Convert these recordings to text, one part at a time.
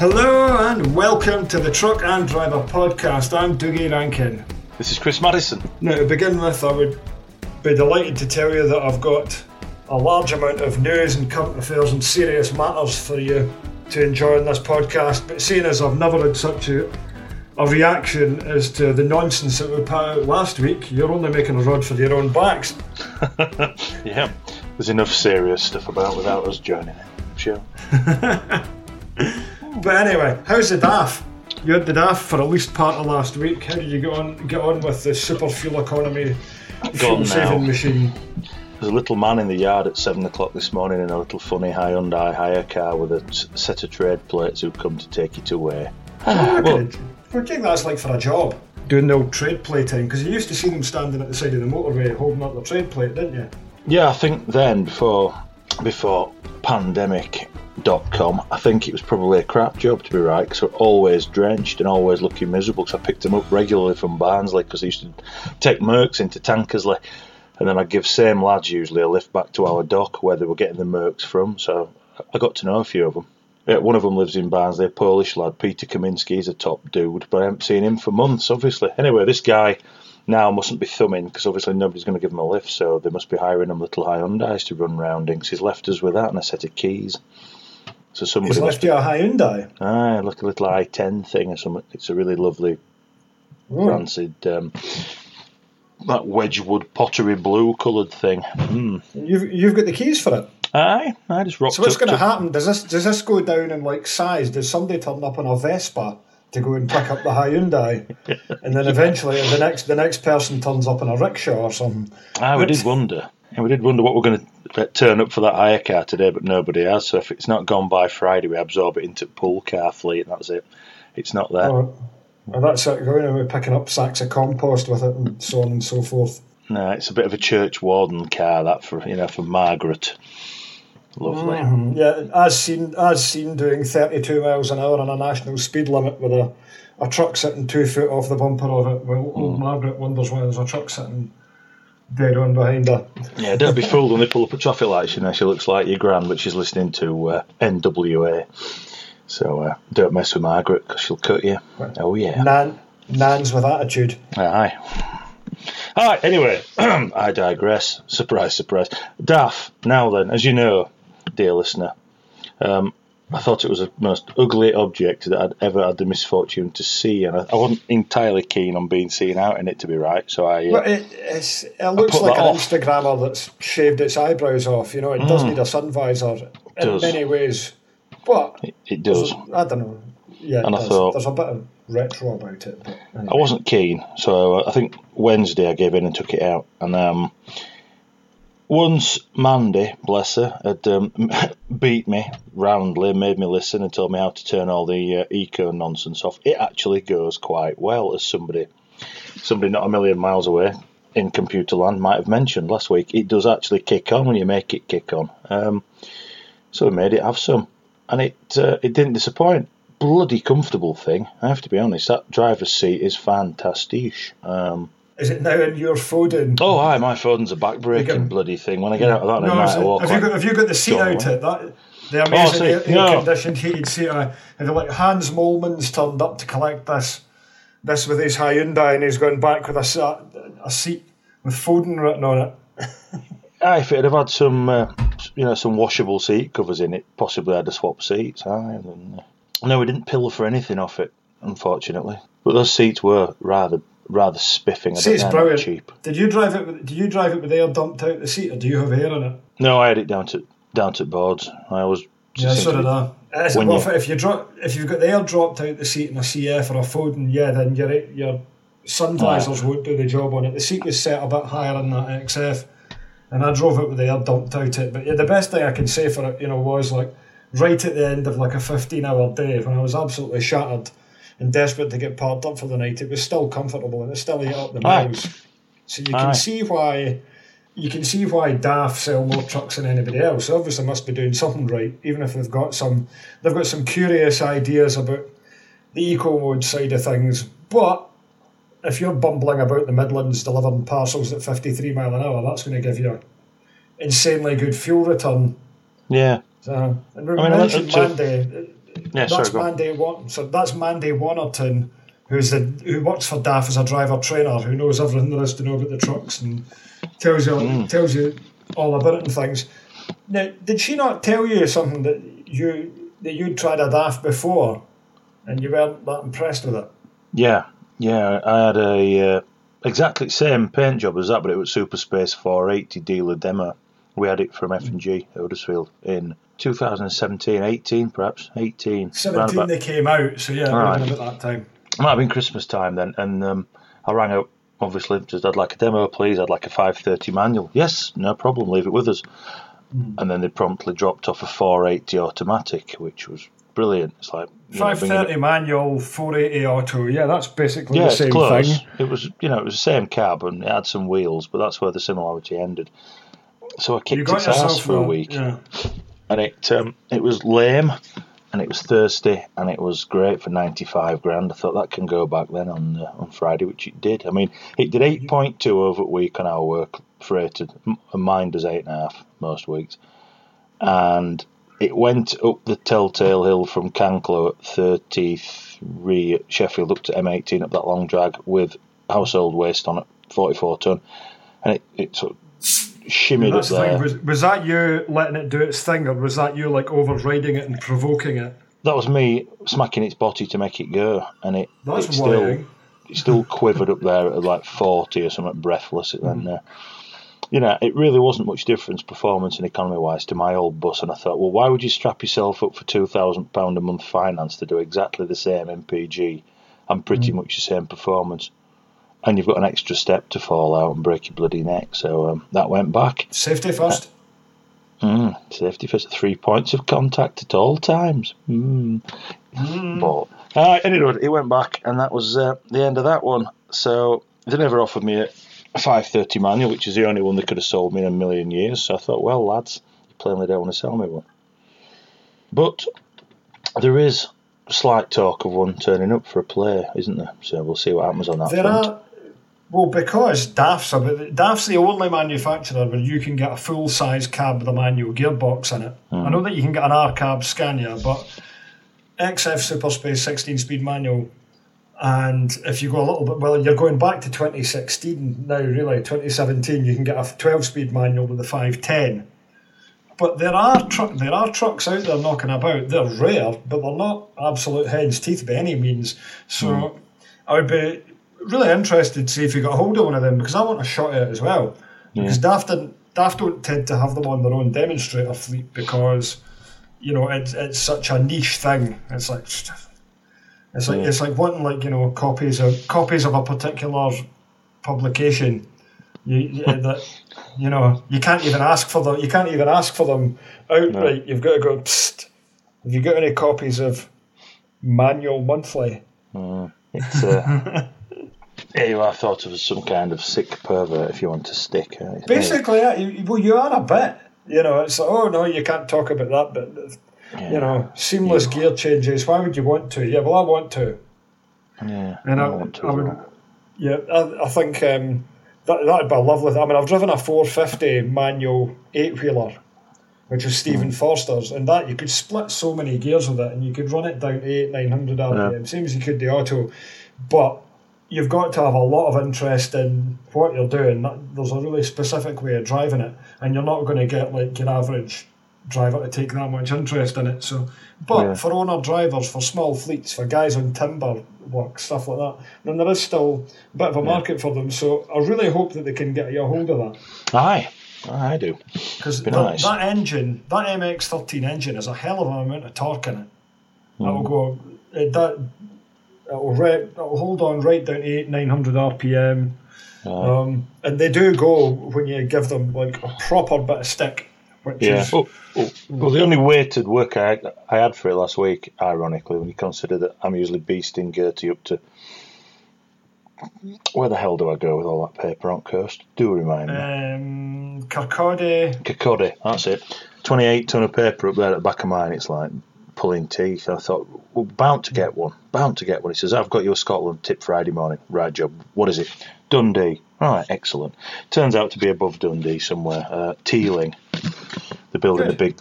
Hello and welcome to the Truck and Driver podcast. I'm Dougie Rankin. This is Chris Madison. Now, to begin with, I would be delighted to tell you that I've got a large amount of news and current affairs and serious matters for you to enjoy in this podcast. But seeing as I've never had such a, a reaction as to the nonsense that we put out last week, you're only making a rod for your own backs. yeah, there's enough serious stuff about without us joining it, I'm sure. But anyway, how's the DAF? You had the DAF for at least part of last week. How did you get on get on with the super fuel economy fuel saving machine? There's a little man in the yard at seven o'clock this morning in a little funny Hyundai hire car with a t- set of trade plates who've come to take it away. Oh, well, what do you think that's like for a job? Doing the old trade plating because you used to see them standing at the side of the motorway holding up the trade plate, didn't you? Yeah, I think then before before pandemic, com. I think it was probably a crap job to be right because we're always drenched and always looking miserable. Because I picked them up regularly from Barnsley because I used to take Mercs into Tankersley, and then I'd give same lads usually a lift back to our dock where they were getting the Mercs from. So I got to know a few of them. Yeah, one of them lives in Barnsley, a Polish lad, Peter Kaminski. He's a top dude, but I haven't seen him for months, obviously. Anyway, this guy now mustn't be thumbing because obviously nobody's going to give him a lift, so they must be hiring him little Hyundais to run roundings. He's left us with that and a set of keys. So somebody He's left you a Hyundai. Ah, like a little i10 thing or something. It's a really lovely, mm. fancied, um, that Wedgwood pottery blue coloured thing. Mm. You've you've got the keys for it. Aye, I just rocked. So what's going to happen? Does this does this go down in like size? Does somebody turn up on a Vespa to go and pick up the Hyundai, and then eventually the next the next person turns up in a rickshaw or something? I ah, did wonder. Yeah, we did wonder what we're going to turn up for that hire car today, but nobody has. So if it's not gone by Friday, we absorb it into pool car fleet, and that's it. It's not there. Oh, and that's it. Going and we're picking up sacks of compost with it, and so on and so forth. No, it's a bit of a church warden car that for you know for Margaret. Lovely. Mm-hmm. Yeah, as seen as seen doing thirty two miles an hour on a national speed limit with a, a truck sitting two foot off the bumper of it. Well, old mm. Margaret wonders why there's a truck sitting dead on behind her. Yeah, don't be fooled when they pull up at traffic lights. You know, she looks like your gran, but she's listening to uh, NWA. So uh, don't mess with Margaret because she'll cut you. Right. Oh yeah. Nan, Nans with attitude. Aye. All right. Anyway, I digress. Surprise, surprise. DAF. Now then, as you know, dear listener, um, I thought it was the most ugly object that I'd ever had the misfortune to see, and I, I wasn't entirely keen on being seen out in it, to be right. So I. Uh, it, it looks like an off. Instagrammer that's shaved its eyebrows off. You know, it mm. does need a sun visor in does. many ways, but it, it does. I don't know. Yeah, and I thought there's a bit of retro about it. Anyway. I wasn't keen, so I think Wednesday I gave in and took it out, and um, once Mandy, bless her, had um, beat me roundly, made me listen, and told me how to turn all the uh, eco nonsense off. It actually goes quite well, as somebody, somebody not a million miles away in computer land might have mentioned last week. It does actually kick on when you make it kick on. Um, so we made it have some, and it uh, it didn't disappoint. Bloody comfortable thing, I have to be honest. That driver's seat is fantastic. Um, is it now in your Foden? Oh, hi, my Foden's a backbreaking bloody thing. When I get out of that, no, I walk. Have, you got, have you got the seat out it? That the amazing oh, air, no. conditioned heated seat. And like Hans Mollman's turned up to collect this, this with his Hyundai, and he's going back with a, a seat with Foden written on it. Aye, if it had had some, uh, you know, some washable seat covers in it, possibly had to swap seats. Aye, and, uh, no, we didn't pillar for anything off it, unfortunately. But those seats were rather rather spiffing. See, it's brilliant. Cheap. Did you drive it? With, did you drive it with air dumped out the seat, or do you have air in it? No, I had it down to down to boards. I always yeah, so did I. Well, you, if you drop, if you've got the air dropped out the seat in a CF or a Foden, yeah, then your your sun visors won't do the job on it. The seat was set a bit higher in that XF, and I drove it with the air dumped out it. But yeah, the best thing I can say for it, you know, was like right at the end of like a fifteen-hour day when I was absolutely shattered and desperate to get parked up for the night, it was still comfortable and it still ate up the miles. So you can see why you can see why DAF sell more trucks than anybody else. They obviously must be doing something right, even if they've got some they've got some curious ideas about the eco mode side of things. But if you're bumbling about the Midlands delivering parcels at 53 mile an hour, that's going to give you an insanely good fuel return. Yeah. So, and I mean, mentioned Mandy, Yeah, that's sorry, Mandy. One, so that's Mandy Wannerton, who's the who works for DAF as a driver trainer, who knows everything there is to know about the trucks and tells you Mm. tells you all about it and things. Now, did she not tell you something that you that you'd tried a DAF before, and you weren't that impressed with it? Yeah, yeah. I had a uh, exactly same paint job as that, but it was Super Space 480 dealer demo. We had it from F and G Huddersfield in 2017, 18 perhaps, 18. Seventeen about- they came out, so yeah, right. that time. might have been Christmas time then, and um, I rang up. Obviously, just I'd like a demo, please. I'd like a 530 manual. Yes, no problem. Leave it with us. And then they promptly dropped off a 480 automatic, which was brilliant. It's like 530 know, Five bringing it- thirty manual, four eighty auto. Yeah, that's basically Yeah, the same close. thing. It was, you know, it was the same cab and it had some wheels, but that's where the similarity ended. So I kicked its ass for a week, Yeah. and it um, it was lame, and it was thirsty, and it was great for ninety five grand. I thought that can go back then on uh, on Friday, which it did. I mean, it did eight point two over a week on our work freighted, and mine does eight and a half most weeks, and it went up the Telltale Hill from Canklow at 33 at Sheffield up to M18 up that long drag with household waste on it, 44 ton, and it, it sort of shimmied That's there. Was, was that you letting it do its thing, or was that you like overriding it and provoking it? that was me smacking its body to make it go, and it, That's it still it still quivered up there at like 40 or something, breathless. It then, uh, you know, it really wasn't much difference performance and economy wise to my old bus. And I thought, well, why would you strap yourself up for two thousand pound a month finance to do exactly the same MPG and pretty Mm. much the same performance? And you've got an extra step to fall out and break your bloody neck. So um, that went back. Safety first. Mm, safety first. Three points of contact at all times. Mm. But uh, anyway, it went back, and that was uh, the end of that one. So they never offered me a 530 manual, which is the only one they could have sold me in a million years. So I thought, well, lads, you plainly don't want to sell me one. But there is slight talk of one turning up for a play, isn't there? So we'll see what happens on that There front. are. Well, because DAF's, a, DAF's the only manufacturer where you can get a full size cab with a manual gearbox in it. I hmm. know that you can get an R cab Scania, but XF Super Space 16 speed manual. And if you go a little bit, well, you're going back to 2016 now, really, 2017, you can get a 12 speed manual with a 510. But there are tru- there are trucks out there knocking about. They're rare, but they're not absolute hen's teeth by any means. So hmm. I would be really interested to see if you got a hold of one of them because I want a shot at it as well. Because Daft didn't, Daft don't tend to have them on their own demonstrator fleet because you know it's it's such a niche thing. It's like it's like Yeah. it's like wanting like you know copies of copies of a particular publication. You, that you know you can't even ask for them. You can't even ask for them outright. You've got to go. Psst, have you got any copies of Manual Monthly? It's, uh, yeah, you are thought of as some kind of sick pervert if you want to stick. it's- Basically, yeah, you, well, you are a bit. You know, it's like, oh no, you can't talk about that. But yeah, you know, seamless gear changes. Why would you want to? Yeah, well, I want to. yeah, And I, want to I as would, well. yeah, I, I think um, that that'd be a lovely. I mean, I've driven a 450 manual eight wheeler, which is Stephen Forster's, and that you could split so many gears with it, and you could run it down to eight, nine hundred RPM, same as you could the auto, but. You've got to have a lot of interest in what you're doing. There's a really specific way of driving it, and you're not going to get like your average driver to take that much interest in it. So, but Yeah. for owner drivers, for small fleets, for guys on timber work, stuff like that, then there is still a bit of a market for them. So I really hope that they can get you a hold of that Aye, I do. because Be that, nice. that engine, that MX13 engine, has a hell of an amount of torque in it. Hmm. That will go. It, that it'll, re- it'll hold on right down to eight nine hundred RPM. Um, and they do go when you give them like a proper bit of stick, which Yeah. is Oh, oh, well, the only weighted work I had, I had for it last week, ironically, when you consider that I'm usually beasting Gertie up to. Where the hell do I go with all that paper on coast? Do remind me. um, Kirkcaldy. Kirkcaldy, that's it. 28 ton of paper up there at the back of mine. It's like pulling teeth. I thought, well, bound to get one. Bound to get one. He says, I've got your Scotland tip Friday morning. Right job. What is it? Dundee. Right, excellent. Turns out to be above Dundee somewhere. Uh, Tealing. They're building Good. a big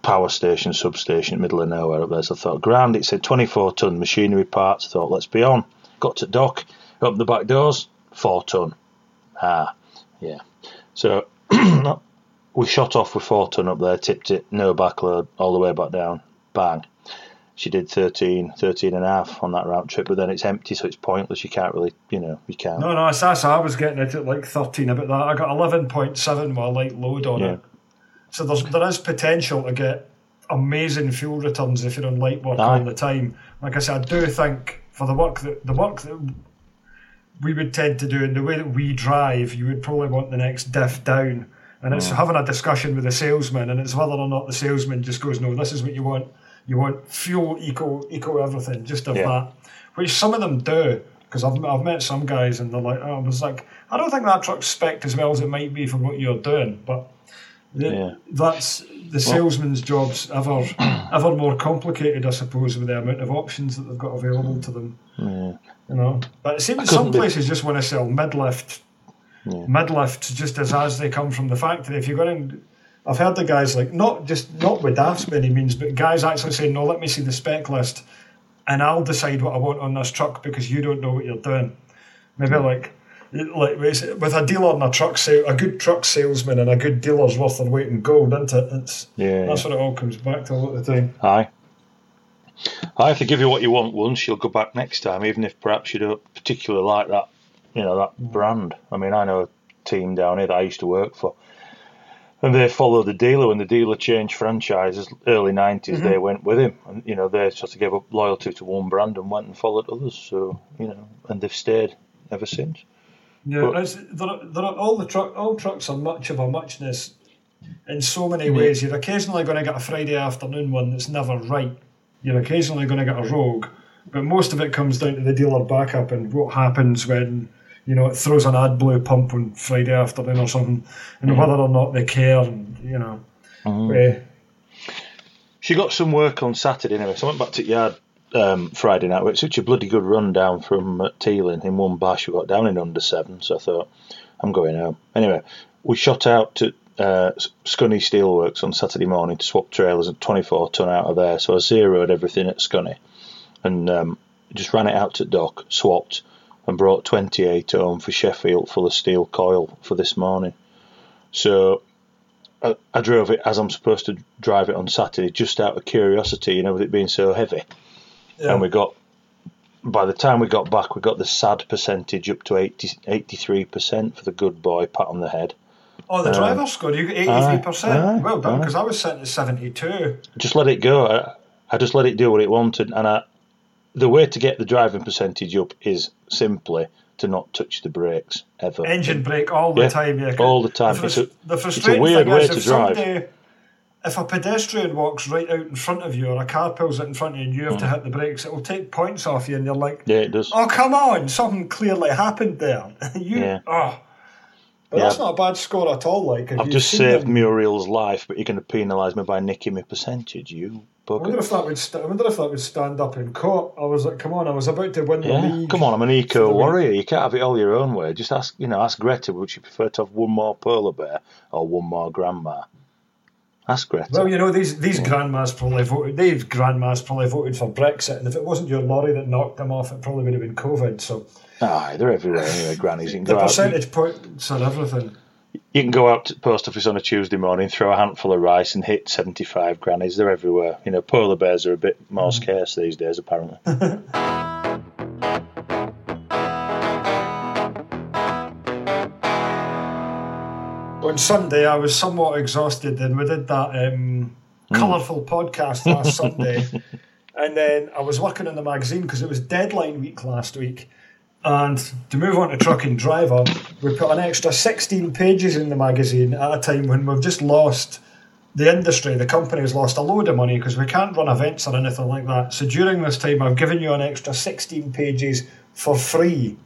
power station, substation, middle of nowhere up there. So I thought, grand, it said 24 ton machinery parts. I thought, let's be on. Got to dock, opened the back doors, 4 ton. Ah, yeah. So we shot off with 4 ton up there, tipped it, no backload, all the way back down. Bang. She did 13, 13 and a half on that round trip, but then it's empty, so it's pointless. You can't really, you know, you can't. No, no, that's I was getting it at like 13 about that. I got 11.7 with a light load on yeah. it. So there's there is potential to get amazing fuel returns if you're on light work Aye. all the time. Like I said, I do think for the work that the work that we would tend to do and the way that we drive, you would probably want the next diff down. And it's mm. having a discussion with the salesman, and it's whether or not the salesman just goes, "No, this is what you want. You want fuel, eco, eco everything, just of yeah. that." Which some of them do, because I've, I've met some guys and they're like, oh, "I was like, I don't think that truck's spec as well as it might be for what you're doing," but yeah. That's the salesman's well, job's ever ever more complicated, I suppose, with the amount of options that they've got available to them. Yeah. You know, but it seems some places be... just want to sell mid lift, yeah. mid lifts just as as they come from the factory. If you're going, I've heard the guys like not just not with DAFs by any means, but guys actually saying, "No, let me see the spec list, and I'll decide what I want on this truck because you don't know what you're doing." Maybe like like with a dealer and a truck sale, a good truck salesman and a good dealer's worth their weight in gold, isn't it? It's yeah, that's what it all comes back to a lot of the time. Aye. Aye, if they give you what you want once, you'll go back next time, even if perhaps you don't particularly like that, you know, that mm. brand. I mean, I know a team down here that I used to work for, and they followed the dealer. When the dealer changed franchises, early 90s, mm-hmm. they went with him, and you know, they sort of gave up loyalty to one brand and went and followed others. So you know, and they've stayed ever since. Yeah, but, there are, there are, all the truck all trucks are much of a muchness in so many yeah. ways. You're occasionally going to get a Friday afternoon one that's never right. You're occasionally going to get a rogue, but most of it comes down to the dealer backup and what happens when you know it throws an ad blue pump on Friday afternoon or something, and mm whether or not they care. And you know, mm uh, she got some work on Saturday anyway. So I went back to the yard um, Friday night. We such a bloody good run down from uh, Tealing in one bash. We got down in under seven, so I thought I'm going home. Anyway, we shot out to uh, Scunny Steelworks on Saturday morning to swap trailers at 24 ton out of there. So I zeroed everything at Scunny and um, just ran it out to dock, swapped, and brought 28 home for Sheffield full of steel coil for this morning. So I, I drove it as I'm supposed to drive it on Saturday, just out of curiosity, you know, with it being so heavy yeah. and we got by the time we got back, we got the sad percentage up to 83 percent for the good boy, pat on the head. Oh, the um, driver scored you got eighty three percent. Well done, because I was sent to seventy two. Just let it go. I, I, just let it do what it wanted, and I, the way to get the driving percentage up is simply to not touch the brakes ever. Engine brake all the yeah, time, yeah. All the time. The, frus- it's, a, it's a weird way to drive. Somebody, if a pedestrian walks right out in front of you or a car pulls it in front of you and you have mm. to hit the brakes, it will take points off you and you're like, yeah, it does. Oh, come on, something clearly happened there. you, yeah. oh. But yeah. that's not a bad score at all. Like I've just saved them? Muriel's life, but you're going to penalise me by nicking my percentage, you. I wonder if that would. St- I wonder if that would stand up in court. I was like, "Come on!" I was about to win yeah. the league. Come on! I'm an eco warrior. You can't have it all your own way. Just ask, you know, ask Greta. Would you prefer to have one more polar bear or one more grandma? That's great. Well, you know these these yeah. grandmas probably voted. These grandmas probably voted for Brexit, and if it wasn't your lorry that knocked them off, it probably would have been COVID. So, aye, they're everywhere anyway. Grannies, you can the percentage out, points and everything. You can go out to the post office on a Tuesday morning, throw a handful of rice, and hit seventy-five grannies. They're everywhere. You know, polar bears are a bit more mm. scarce these days, apparently. on Sunday, I was somewhat exhausted, and we did that um, mm. colourful podcast last Sunday. And then I was working on the magazine because it was deadline week last week. And to move on to truck and driver, we put an extra 16 pages in the magazine at a time when we've just lost the industry, the company has lost a load of money because we can't run events or anything like that. So during this time, I've given you an extra 16 pages for free.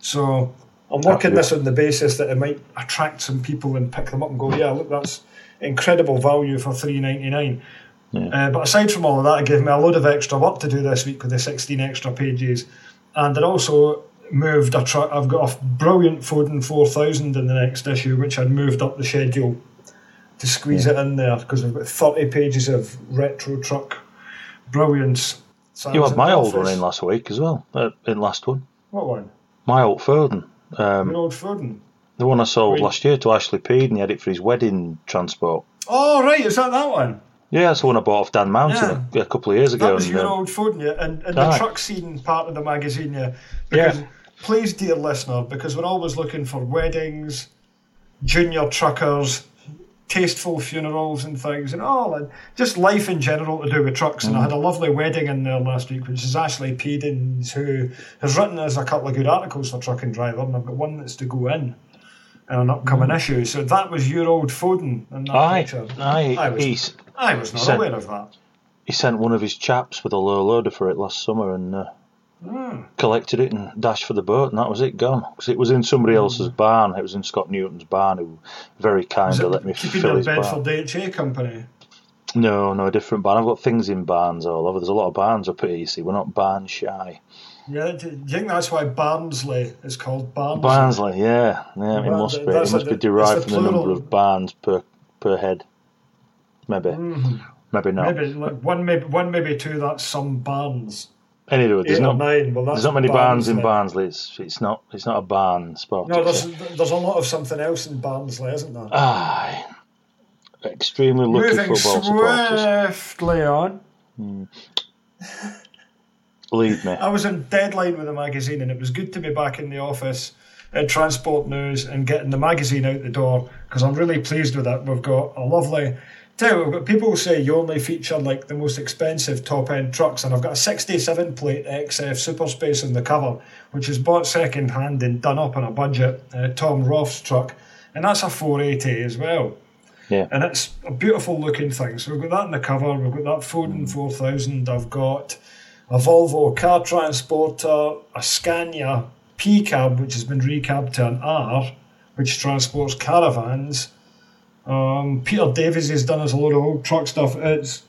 So I'm working this on the basis that it might attract some people and pick them up and go, yeah, look, that's incredible value for three ninety nine. Yeah. Uh, but aside from all of that, it gave me a load of extra work to do this week with the 16 extra pages. And it also moved a truck. I've got a brilliant Foden 4000 in the next issue, which I'd moved up the schedule to squeeze yeah. it in there because we've got 30 pages of retro truck brilliance. So you had my old one in last week as well, uh, in last one. What one? My old Foden. Um, Your old Foden? The one I sold last year to Ashley Peed and he had it for his wedding transport. Oh, right, is that that one? Yeah, that's the one I bought off Dan Mountain yeah. a, a, couple of years ago. That was and, your um, old Foden, yeah. And, and the truck scene part of the magazine, yeah. Because, yeah. please, dear listener, because we're always looking for weddings, junior truckers, tasteful funerals and things and all and just life in general to do with trucks mm. and I had a lovely wedding in there last week which is Ashley Pedens who has written us a couple of good articles for Truck and Driver and I've got one that's to go in in an upcoming mm. issue so that was your old Foden in that aye, picture aye, I was, I was not sent, aware of that he sent one of his chaps with a low loader for it last summer and uh, Mm. Collected it and dashed for the boat, and that was it, gone. Because it was in somebody mm. else's barn. It was in Scott Newton's barn, who very kindly let me fill his Bedford barn. DHA company? No, no, a different barn. I've got things in barns all over. There's a lot of barns up here, you see. We're not barn shy. Yeah, do you think that's why Barnsley is called Barnsley? Barnsley, yeah. Yeah, it must be. It must be derived from the number of barns per per head. Maybe. Mm-hmm. Maybe not. Maybe like one, maybe one, maybe two. That's some barns. Anyway, there's not nine. Well, there's not many barns in Barnsley. It's it's not it's not a barn spot. No, there's there's a lot of something else in Barnsley, isn't there? Aye, extremely lucky Moving football supporters. swiftly on. Hmm. Lead me. I was in deadline with the magazine, and it was good to be back in the office at Transport News and getting the magazine out the door because I'm really pleased with it. We've got a lovely Tell you, we've got people say you only feature like the most expensive top end trucks, and I've got a 67 plate XF Super Space on the cover, which is bought second hand and done up on a budget, uh, Tom Roth's truck, and that's a 480 as well. Yeah. And it's a beautiful looking thing. So we've got that in the cover, we've got that Foden 4000, I've got a Volvo car transporter, a Scania P cab, which has been recabbed to an R, which transports caravans um, Peter Davies has done us a load of old truck stuff. It's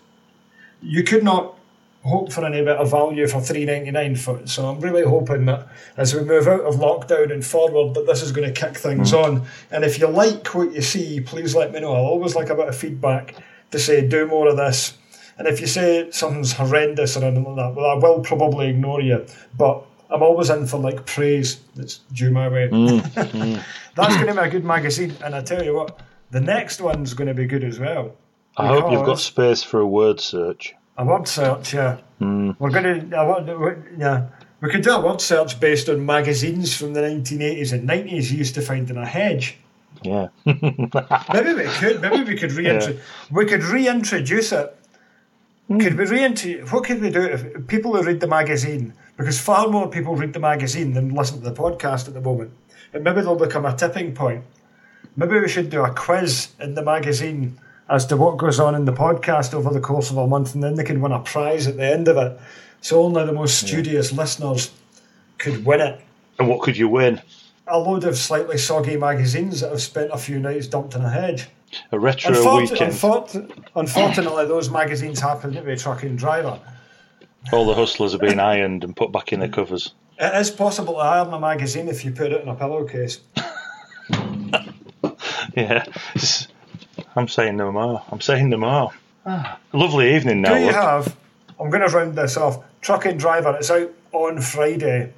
you could not hope for any better value for three ninety nine foot. So I'm really hoping that as we move out of lockdown and forward, that this is going to kick things mm. on. And if you like what you see, please let me know. I'll always like a bit of feedback to say do more of this. And if you say something's horrendous or anything like that, well, I will probably ignore you. But I'm always in for like praise that's due my way. Mm. mm. That's going to be a good magazine. And I tell you what, the next one's going to be good as well. I hope you've got space for a word search. A word search, yeah. Mm. We're going to, yeah. We could do a word search based on magazines from the 1980s and 90s you used to find in a hedge. Yeah. maybe we could. Maybe we could reintroduce. Yeah. We could reintroduce it. Mm. Could we reintroduce? What could we do if people who read the magazine? Because far more people read the magazine than listen to the podcast at the moment. And maybe they'll become a tipping point Maybe we should do a quiz in the magazine as to what goes on in the podcast over the course of a month, and then they can win a prize at the end of it. So only the most studious yeah. listeners could win it. And what could you win? A load of slightly soggy magazines that have spent a few nights dumped in a hedge. A retro Unfortun- weekend. Unfort- unfortunately, those magazines happen to be a Truck and Driver. All the hustlers are being ironed and put back in their covers. It is possible to iron a magazine if you put it in a pillowcase. yeah, I'm saying no more. I'm saying no more. Ah. Lovely evening now. Do you look. have? I'm going to round this off. Truck and Driver. It's out on Friday,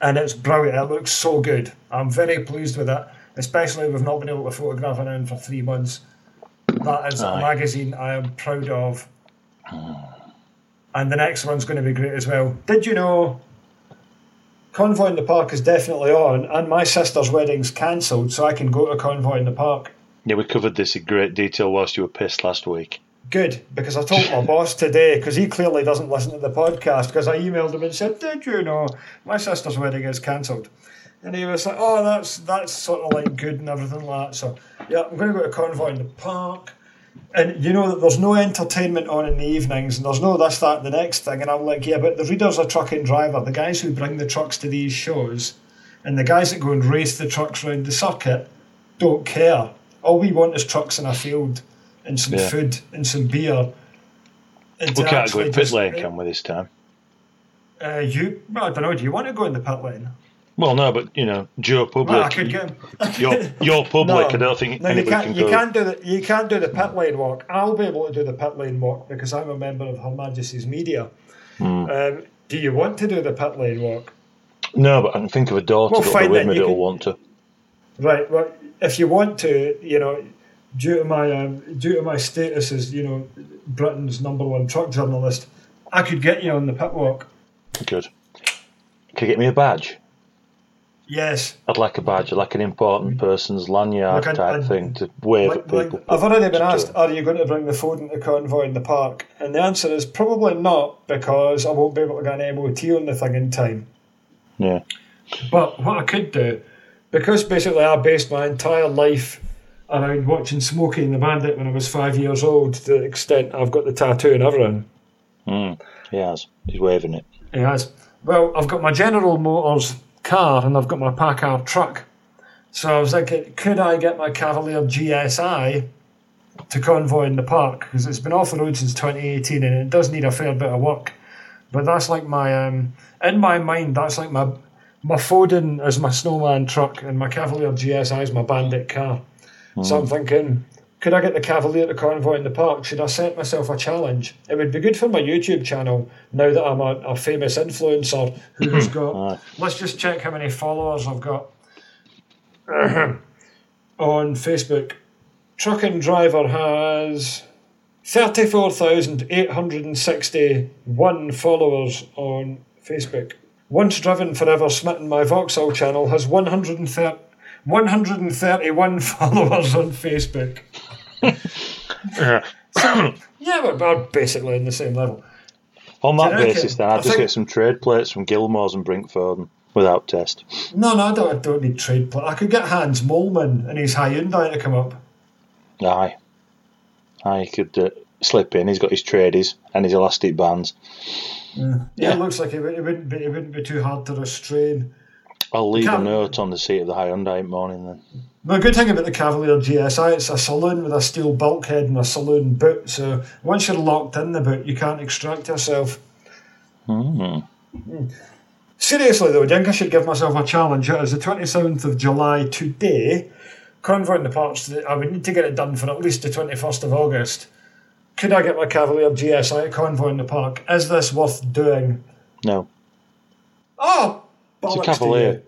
and it's brilliant. It looks so good. I'm very pleased with it. Especially we've not been able to photograph it in for three months. That is Aye. a magazine I am proud of. And the next one's going to be great as well. Did you know Convoy in the Park is definitely on, and my sister's wedding's cancelled, so I can go to Convoy in the Park. Yeah, we covered this in great detail whilst you were pissed last week. Good, because I told my boss today, because he clearly doesn't listen to the podcast, because I emailed him and said, Did you know my sister's wedding is cancelled? And he was like, Oh, that's that's sort of like good and everything like that. So, yeah, I'm going to go to Convoy in the Park and you know that there's no entertainment on in the evenings, and there's no this, that, the next thing. And I'm like, yeah, but the readers are Truck and Driver, the guys who bring the trucks to these shows, and the guys that go and race the trucks around the circuit don't care. All we want is trucks in a field and some yeah. food and some beer. And we can't go in pit lane, can we, this time? Uh, you, well, I don't know. Do you want to go in the pit lane? Well, no, but you know, Joe Public. Well, I could get. Your, your public. I don't think no, you anybody can't. can you go. can't do the. You can't do the pit lane walk. I'll be able to do the pit lane walk because I'm a member of Her Majesty's Media. Hmm. Um, do you want to do the pit lane walk? No, but I can think of a daughter Well, that'll be with me that'll want to. Right. Well, if you want to, you know, due to my um, due to my status as you know Britain's number one truck journalist, I could get you on the pit walk. Good. Can you get me a badge? Yes. I'd like a badge, like an important person's lanyard Like, type I- thing to wave Like, at people. like, I've already been asked, are you going to bring the Foden into convoy in the park? And the answer is probably not because I won't be able to get an MOT on the thing in time. Yeah. But what I could do, because basically I based my entire life around watching Smokey and the Bandit when I was five years old, to the extent I've got the tattoo and everything. Mm, he has. He's waving it. He has. Well, I've got my General Motors car and I've got my Packard truck. So I was thinking, could I get my Cavalier GSI to convoy in the park? Because it's been off the road since 2018 and it does need a fair bit of work. But that's like my, um, in my mind, that's like my my Foden is my snowman truck and my Cavalier GSI is my bandit car. Hmm. So I'm thinking, could I get the Cavalier to convoy in the park? Should I set myself a challenge? It would be good for my YouTube channel now that I'm a, a famous influencer who's hmm. got. Aye. Let's just check how many followers I've got on Facebook. Truck and Driver has 34,861 followers on Facebook. Once Driven Forever Smitten, my Vauxhall channel, has 130, 131 followers on Facebook. Yeah, we're, we're basically on the same level. On that Do you reckon? basis, then, I I'd just think- get some trade plates from Gilmore's and Brinkford without test. No, no, I don't, I don't need trade play. I could get Hans Molman and his Hyundai to come up. Aye. Aye, he could uh, slip in. He's got his tradies and his elastic bands. Yeah, Yeah. it looks like it, it wouldn't be it wouldn't be too hard to restrain. I'll leave a note on the seat of the Hyundai in the morning then. The good thing about the Cavalier GSI, it's a saloon with a steel bulkhead and a saloon boot. So once you're locked in the boot, you can't extract yourself. Hmm. Seriously though, I think I should give myself a challenge. It is the 27th of July today. Convoy in the parts, I would need to get it done for at least the 21st of August. Could I get my Cavalier GSI at Convoy in the Park? Is this worth doing? No. Oh, It's a Cavalier.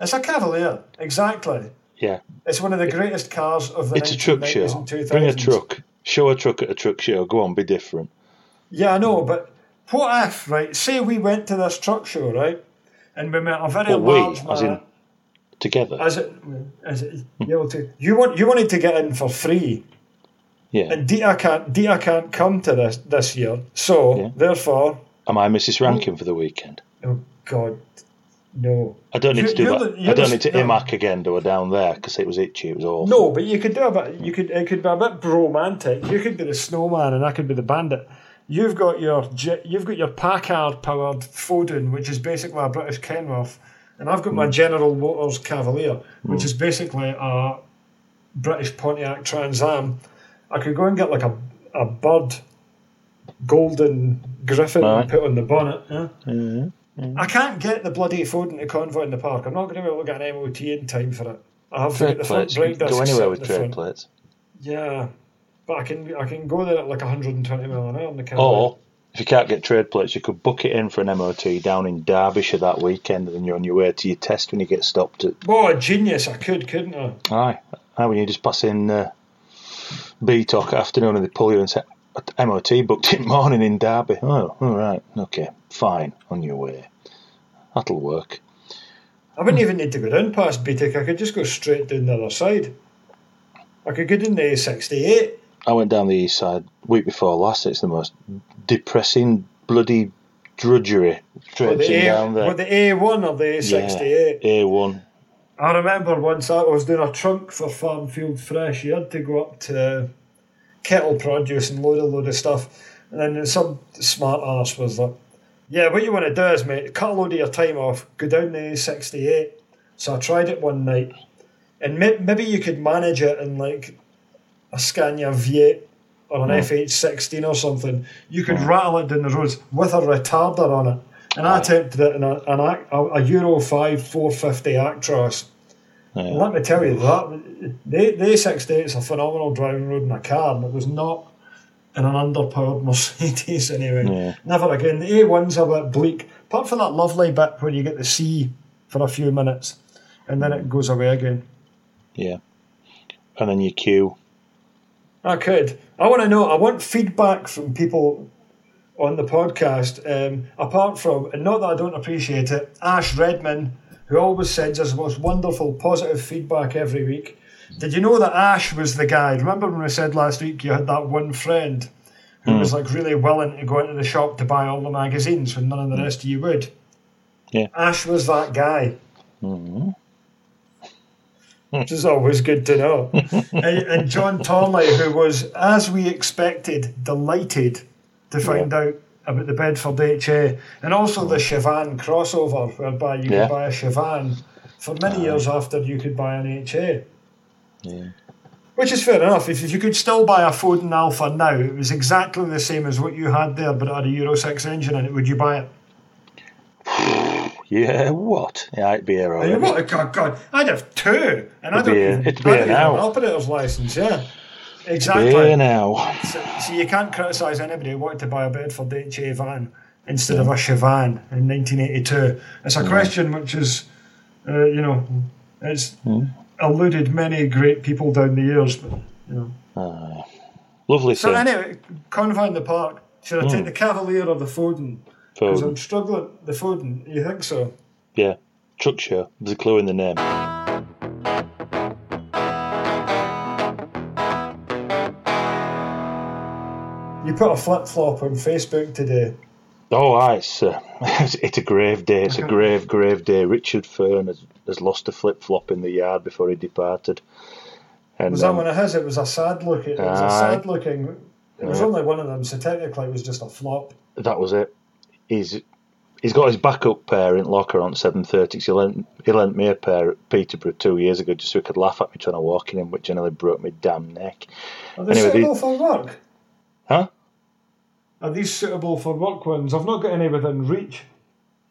It's a Cavalier, exactly. Yeah. It's one of the greatest cars of the It's a truck show. Bring a truck. Show a truck at a truck show. Go on, be different. Yeah, I know, but what if, right? Say we went to this truck show, right? And we met a very Well, we, large man. as in together. As it, as it, you, able to, you want you wanted to get in for free, yeah. and Dita can't Dita can't come to this this year. So Yeah. therefore, Am I Mrs. Rankin for the weekend? oh God, no, I don't need to do you're that. the- I don't the- need to no. IMAC again do a down there because it was itchy. It was awful. no. But you could do a bit. You could it could be a bit romantic. You could be the snowman, and I could be the bandit. You've got your you've got your Packard powered Foden, which is basically a British Kenworth, and I've got my hmm. General Motors Cavalier, which hmm. is basically a British Pontiac Trans Am. I could go and get like a a bird, golden griffin Aye. and put on the bonnet. Yeah? Mhm. I can't get the bloody Foden to convoy in the park. I'm not going to be able to get an MOT in time for it. I have to get the front plates. Go anywhere with trade plates. Yeah, but I can I can go there at like 120 mile an hour on the camera. Or if you can't get trade plates, you could book it in for an MOT down in Derbyshire that weekend, and then you're on your way to your test when you get stopped at. Oh, a genius! I could, couldn't I? Aye, aye. When you just pass in uh, B talk afternoon, and they pull you and say MOT booked in morning in Derby. Oh, all right, okay, fine, on your way. That'll work. I wouldn't even need to go down past BTIC. I could just go straight down the other side. I could get in the A68. I went down the east side week before last. It's the most depressing bloody drudgery Or the, A, down there. or the A1 or the A68. A1. I remember once I was doing a trunk for Farm Field Fresh. You had to go up to Kettle Produce and load a load of stuff. And then some smart ass was like, Yeah, what you want to do is, mate, cut a load of your time off, go down the A68. So I tried it one night. And may- maybe you could manage it in like a Scania V8 or an hmm. FH16 or something. You could hmm. rattle it down the roads with a retarder on it. and I hmm. attempted it in a, an, a, a Euro 5 450 Actros. Yeah. let me tell you that the, the A68 is a phenomenal driving road in a car, and it was not in an underpowered Mercedes anyway. Yeah. Never again. The A1's a bit bleak, apart from that lovely bit where you get to see for a few minutes, and then it goes away again. Yeah, and then you queue. I could. I want to know. I want feedback from people on the podcast. Um, apart from, and not that I don't appreciate it, Ash Redman, who always sends us the most wonderful, positive feedback every week. Did you know that Ash was the guy? Remember when we said last week you had that one friend who mm. was like really willing to go into the shop to buy all the magazines when none of the rest of you would? Yeah. Ash was that guy. Mm-hmm. Which is always good to know. and, and, John Torley, who was, as we expected, delighted to find yeah. out about the Bedford HA and also the Chevanne crossover, whereby you yeah. could buy a Chevanne for many years after you could buy an HA. Yeah. Which is fair enough. If, if you could still buy a Foden Alpha now, it was exactly the same as what you had there, but it had a Euro 6 engine in it, would you buy it? Yeah, what? Yeah, it'd be a right. What? God, God, I'd have two, and it'd I don't be a, even, it'd be an operator's license. Yeah, exactly. Be now. So, so, you can't criticise anybody who wanted to buy a Bedford HA van instead yeah. of a Chevanne in 1982. It's a yeah. question which is, uh, you know, it's mm. Eluded many great people down the years, but you know. Uh, lovely. So thing. anyway, Convoy in the Park. Should I mm. take the Cavalier or the Foden? Because I'm struggling. The Foden, you think so? Yeah. Truck show. There's a clue in the name. You put a flip flop on Facebook today. Oh, aye, it's, uh, it's a grave day. It's a grave, grave day. Richard Fern has, has lost a flip flop in the yard before he departed. And, was that um, one of his? It was a sad looking. It was a sad looking. It was only one of them, so technically it was just a flop. That was it he's he's got his backup pair in locker on seven thirty. He lent, he lent me a pair at Peterborough two years ago just so he could laugh at me trying to walk in him, which nearly broke my damn neck. Are they anyway, suitable these, for work? Huh? Are these suitable for work ones? I've not got any within reach.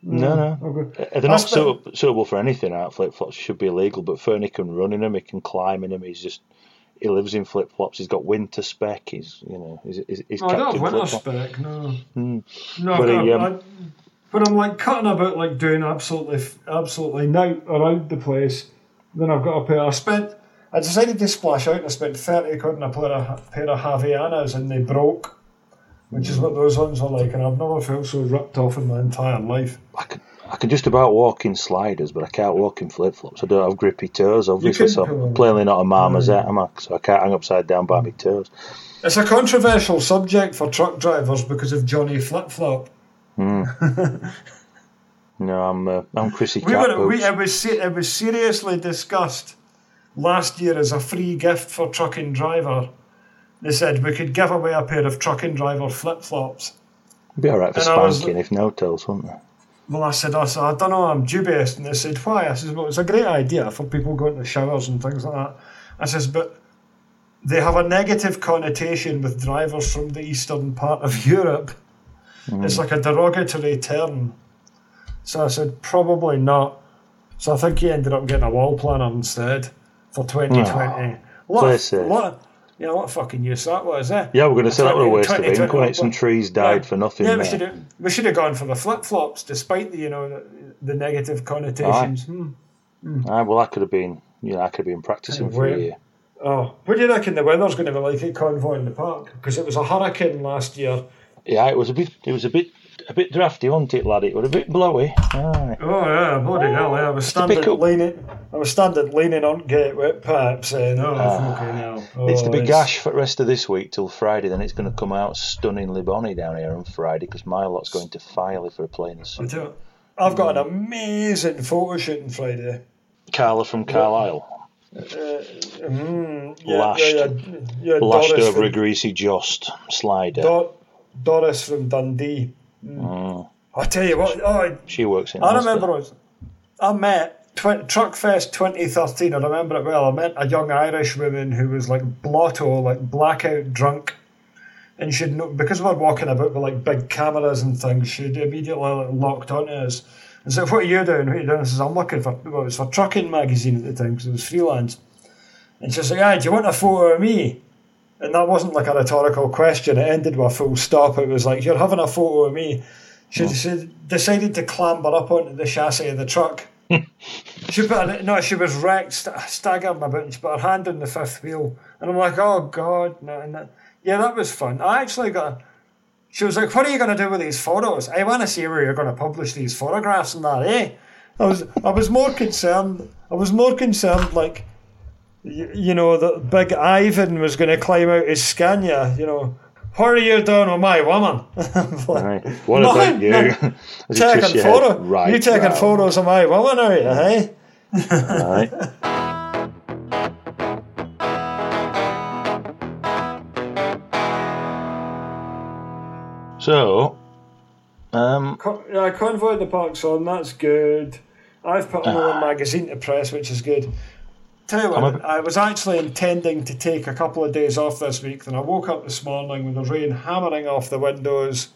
No, no. Okay. Uh, they're not suitable, suitable for anything out. Flip flops should be illegal, but Fernie can run in them, he can climb in them. He's just he lives in flip flops. He's got winter spec. He's you know he's he's, he's oh, I don't have winter spec. No, mm. no. But, he, um, I, but I'm like cutting about like doing absolutely absolutely night around the place. Then I've got a pair. I spent. I decided to splash out. and I spent thirty quid on a pair of pair of Havaianas, and they broke. Which is what those ones are like, and I've never felt so ripped off in my entire life. I could I can just about walk in sliders, but I can't walk in flip flops. I don't have grippy toes, obviously, so I'm plainly not a marmoset, am I? So I can't hang upside down by my toes. It's a controversial subject for truck drivers because of Johnny Flip Flop. Mm. no, I'm uh, I'm Chrissy we were, we, it, was, it was seriously discussed last year as a free gift for Truck and Driver. They said we could give away a pair of Truck and Driver flip flops. Be alright for and spanking was, if no tells, wouldn't they? Well, I said, I said, I don't know, I'm dubious. And they said, why? I said, well, it's a great idea for people going to showers and things like that. I says, but they have a negative connotation with drivers from the eastern part of Europe. Mm. It's like a derogatory term. So I said, probably not. So I think he ended up getting a wall planner instead for 2020. Oh, lot, of, lot, you know what fucking use that was, eh? Yeah, we're going to say that was a waste of ink, when Some trees died yeah. for nothing. Yeah, we should, have, we should have gone for the flip flops, despite the you know the, the negative connotations. Hmm. Hmm. Aye, well, that could have been, you know, I could have been practicing for a year. Oh, what do you reckon the weather's going to be like at Convoy in the Park? Because it was a hurricane last year. Yeah, it was a bit. It was a bit a bit drafty, wasn't it, laddie? It was a bit blowy. Aye. Oh yeah, bloody oh, hell! Yeah. I was standing leaning. I was standing leaning on gateway with pipe saying, "Oh, uh, fucking hell!" Oh, it's the big gash for the rest of this week till Friday. Then it's going to come out stunningly bonny down here on Friday because my lot's going to Filey for a plane. I've got an amazing photo shoot on Friday. Carla from Carlisle. Uh, mm, yeah, lashed, yeah, yeah, lashed over from, a greasy jost slider. Do- Doris from Dundee. Mm. I tell you what, oh, she works in. I remember was, I met tw- Truckfest 2013. I remember it well. I met a young Irish woman who was like blotto, like blackout drunk, and she'd know, because we're walking about with like big cameras and things, she'd immediately locked onto us. And so, what are you doing? What are you doing? I says, I'm looking for, well, it was for Trucking magazine at the time because it was freelance. And she's like, ah, do you want a photo of me? And that wasn't like a rhetorical question. It ended with a full stop. It was like, you're having a photo of me. She, she decided to clamber up onto the chassis of the truck. she put her, no, she was wrecked, staggered about, and she put her hand on the fifth wheel. And I'm like, oh God, no, no. Yeah, that was fun. I actually got. She was like, "What are you going to do with these photos? I want to see where you're going to publish these photographs and that." Eh? I was, I was more concerned. I was more concerned, like, you, you know, that Big Ivan was going to climb out his Scania. You know, what are you doing with my woman? like, right. What about you? taking photo? Right. You taking round. photos of my woman, are you? Hey. right. So, um, Con- yeah, Convoy the Park's on, that's good. I've put another uh, magazine to press, which is good. Tell you what, I was actually intending to take a couple of days off this week, then I woke up this morning with the rain hammering off the windows,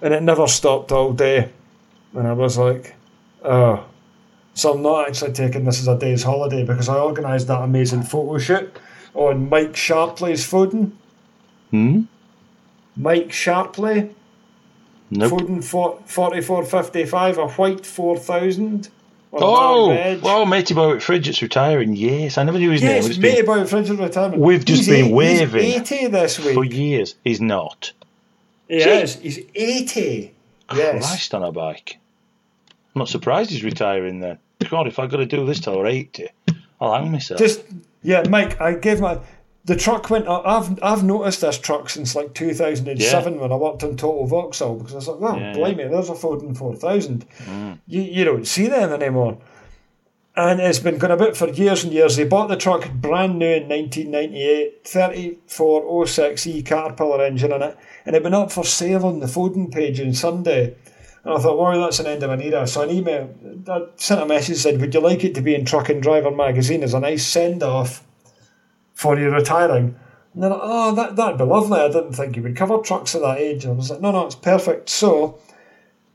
and it never stopped all day. And I was like, oh. So I'm not actually taking this as a day's holiday because I organised that amazing photo shoot on Mike Sharpley's Foden. Hmm? Mike Sharpley. Nope. Foden 4455, a white 4000. Oh, oh well, oh, oh, matey boy at Fridget's retiring. Yes, I never knew his yes, name. Yes, matey boy at Fridget's retirement. We've just he's been eight, waving. He's 80 this week. For years. He's not. He. He's 80. Yes. Christ on a bike. I'm not surprised he's retiring then. God, if I've got to do this till we're 80, I'll hang myself. Just, yeah, Mike, I gave my the truck went up. I've I've noticed this truck since like 2007 yeah. when I worked on Total Vauxhall because I was like, oh, yeah, blimey, yeah. there's a Foden 4000. Mm. You, you don't see them anymore. And it's been going about for years and years. They bought the truck brand new in 1998, 3406E Caterpillar engine in it, and it'd been up for sale on the Foden page on Sunday. And I thought, well, that's an end of an era. So an email, I sent a message said, would you like it to be in Truck and Driver magazine as a nice send off? For you retiring. And they're like, oh, that, that'd be lovely. I didn't think you would cover trucks at that age. And I was like, no, no, it's perfect. So,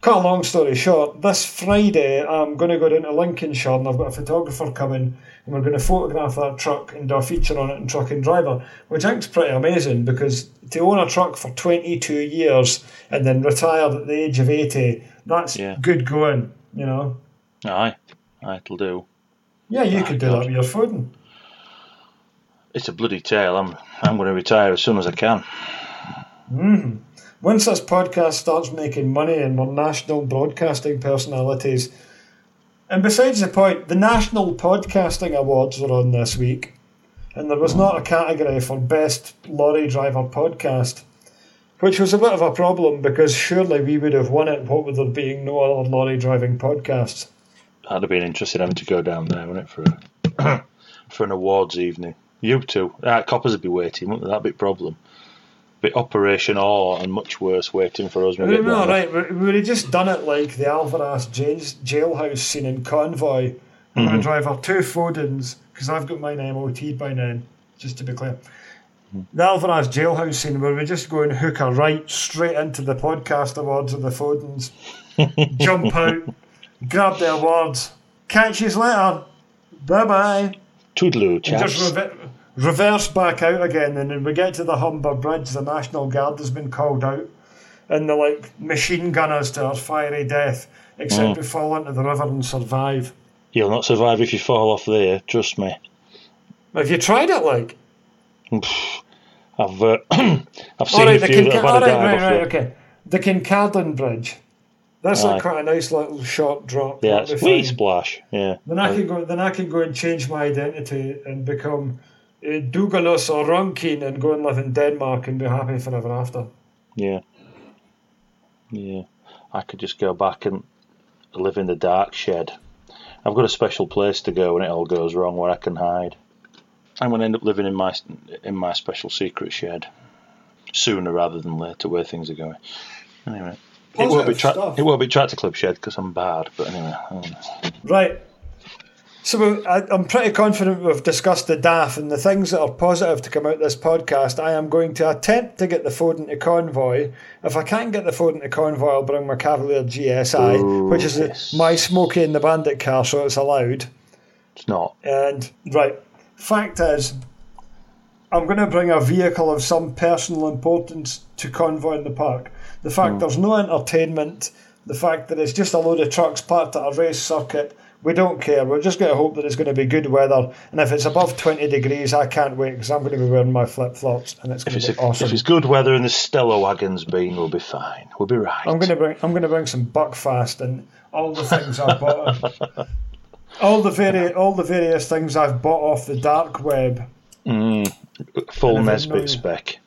cut a long story short, this Friday I'm going to go down to Lincolnshire and I've got a photographer coming and we're going to photograph that truck and do a feature on it in Truck and Driver, which I think's pretty amazing because to own a truck for 22 years and then retire at the age of 80, that's yeah. good going, you know. Aye, aye, it'll do. Yeah, you oh, could do God. that with your Foden it's a bloody tale. I'm I'm going to retire as soon as I can. Mm. Once this podcast starts making money and we're national broadcasting personalities, and besides the point, the National Podcasting Awards were on this week, and there was not a category for Best Lorry Driver Podcast, which was a bit of a problem because surely we would have won it, what with there being no other lorry driving podcasts. That'd have been interesting having to go down there, wouldn't it, for a, for an awards evening. You too. Ah, coppers would be waiting, wouldn't that be a problem? Bit Operation Or and much worse waiting for us. No, no, right. We would have just done it like the Alvarez jailhouse scene in Convoy. I'm going to drive our two Fodens because I've got mine MOT'd by then, just to be clear. Mm-hmm. The Alvarez jailhouse scene where we just go and hook a right straight into the podcast awards of the Fodens, jump out, grab the awards, catch you later, bye bye. Toodaloo, chaps. Just rev- reverse back out again, and then we get to the Humber Bridge. The National Guard has been called out, and they're like machine gunners to our fiery death, except mm. we fall into the river and survive. You'll not survive if you fall off there, trust me. Have you tried it, like? I've uh, I've seen right, a few that have had a dive right, right, okay. The Kincardine Bridge. That's Aye. like quite a nice little short drop. Yeah, it's wee splash. Yeah. Then I can go. Then I can go and change my identity and become uh, Dougalus or Ronkin and go and live in Denmark and be happy forever after. Yeah. Yeah. I could just go back and live in the dark shed. I've got a special place to go when it all goes wrong where I can hide. I'm going to end up living in my in my special secret shed sooner rather than later, where things are going. Anyway. It won't, be tra- it won't be Tractor Club Shed because I'm bad, but anyway. Right. So I, am pretty confident we've discussed the DAF and the things that are positive to come out this podcast. I am going to attempt to get the Foden into convoy. If I can't get the Foden into convoy, I'll bring my Cavalier GSI, Ooh, which is yes. my Smokey and the Bandit car, so it's allowed. It's not. And right, fact is, I'm going to bring a vehicle of some personal importance to convoy in the park. The fact mm. there's no entertainment, the fact that it's just a load of trucks parked at a race circuit we don't care. We're just going to hope that it's going to be good weather. And if it's above 20 degrees, I can't wait because I'm going to be wearing my flip flops and it's going to be a, awesome. If it's good weather and the Stella wagon's been, we'll be fine. We'll be right. I'm going to bring, I'm going to bring some Buckfast and all the things I've bought. all the vari- all the various things I've bought off the dark web. Mm, full Nesbitt spec.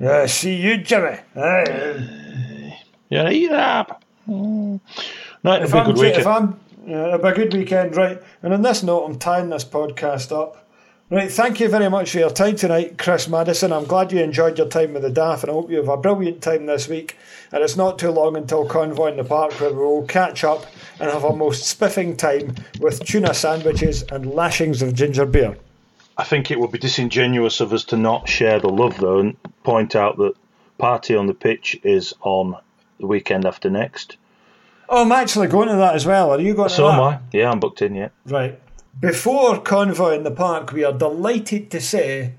Yeah, see you, Jimmy. Hey. Yeah, eat up. Mm. It'll if be a good I'm, weekend. If I'm yeah, it'll be a good weekend, right? And on this note, I'm tying this podcast up. Right, thank you very much for your time tonight, Chris Madison. I'm glad you enjoyed your time with the DAF, and I hope you have a brilliant time this week. And it's not too long until Convoy in the Park, where we will catch up and have a most spiffing time with tuna sandwiches and lashings of ginger beer. I think it would be disingenuous of us to not share the love, though, and point out that Party on the Pitch is on the weekend after next. Oh, I'm actually going to that as well. Are you going so to that? am I. Yeah, I'm booked in, yeah. Right. Before Convoy in the Park, we are delighted to say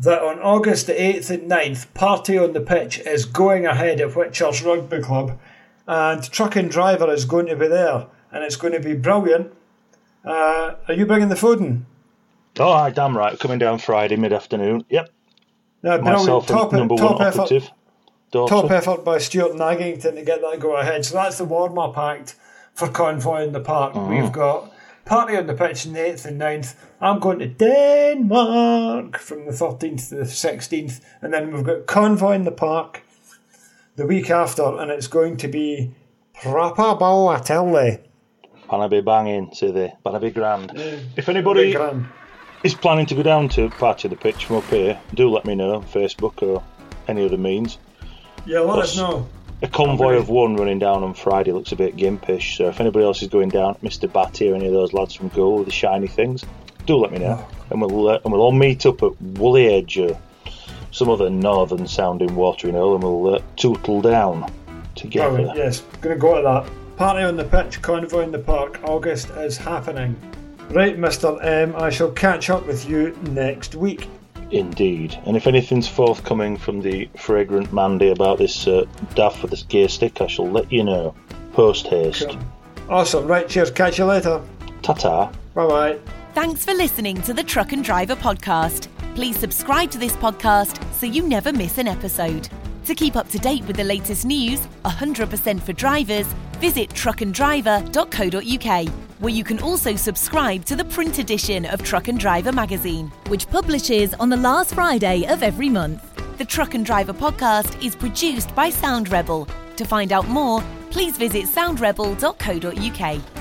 that on August the 8th and 9th, Party on the Pitch is going ahead at Whitchurch Rugby Club, and Truck and Driver is going to be there, and it's going to be brilliant. Uh, are you bringing the Foden? Oh, I damn right. Coming down Friday mid afternoon. Yep. No, Myself top, number top one effort. operative. Daughter. Top effort by Stuart Naggington to get that go ahead. So that's the warm up act for Convoy in the Park. Mm. We've got Party on the Pitch in the 8th and 9th. I'm going to Denmark from the 13th to the 16th. And then we've got Convoy in the Park the week after, and it's going to be proper bow, I tell you. Gonna be banging, say they. Gonna be grand. Yeah, if anybody grand. Is planning to go down to Party of the Pitch from up here, do let me know on Facebook or any other means. Yeah, let us know. A convoy of one running down on Friday looks a bit gimpish, so if anybody else is going down, Mr. Batty or any of those lads from Goal with the shiny things, do let me know. And we'll uh, and we'll all meet up at Woolley Edge or some other northern sounding watering hole and we'll uh, tootle down together. Oh, yes, going to go to that. Party on the pitch, convoy in the park. August is happening. Right, Mr. M, I shall catch up with you next week. Indeed. And if anything's forthcoming from the fragrant Mandy about this uh, daft with this gear stick, I shall let you know. Post haste. Cool. Awesome. Right, cheers. Catch you later. Ta ta. Bye bye. Thanks for listening to the Truck and Driver podcast. Please subscribe to this podcast so you never miss an episode. To keep up to date with the latest news, 100% for drivers, visit truckanddriver.co.uk, where you can also subscribe to the print edition of Truck and Driver magazine, which publishes on the last Friday of every month. The Truck and Driver podcast is produced by Sound Rebel. To find out more, please visit soundrebel.co.uk.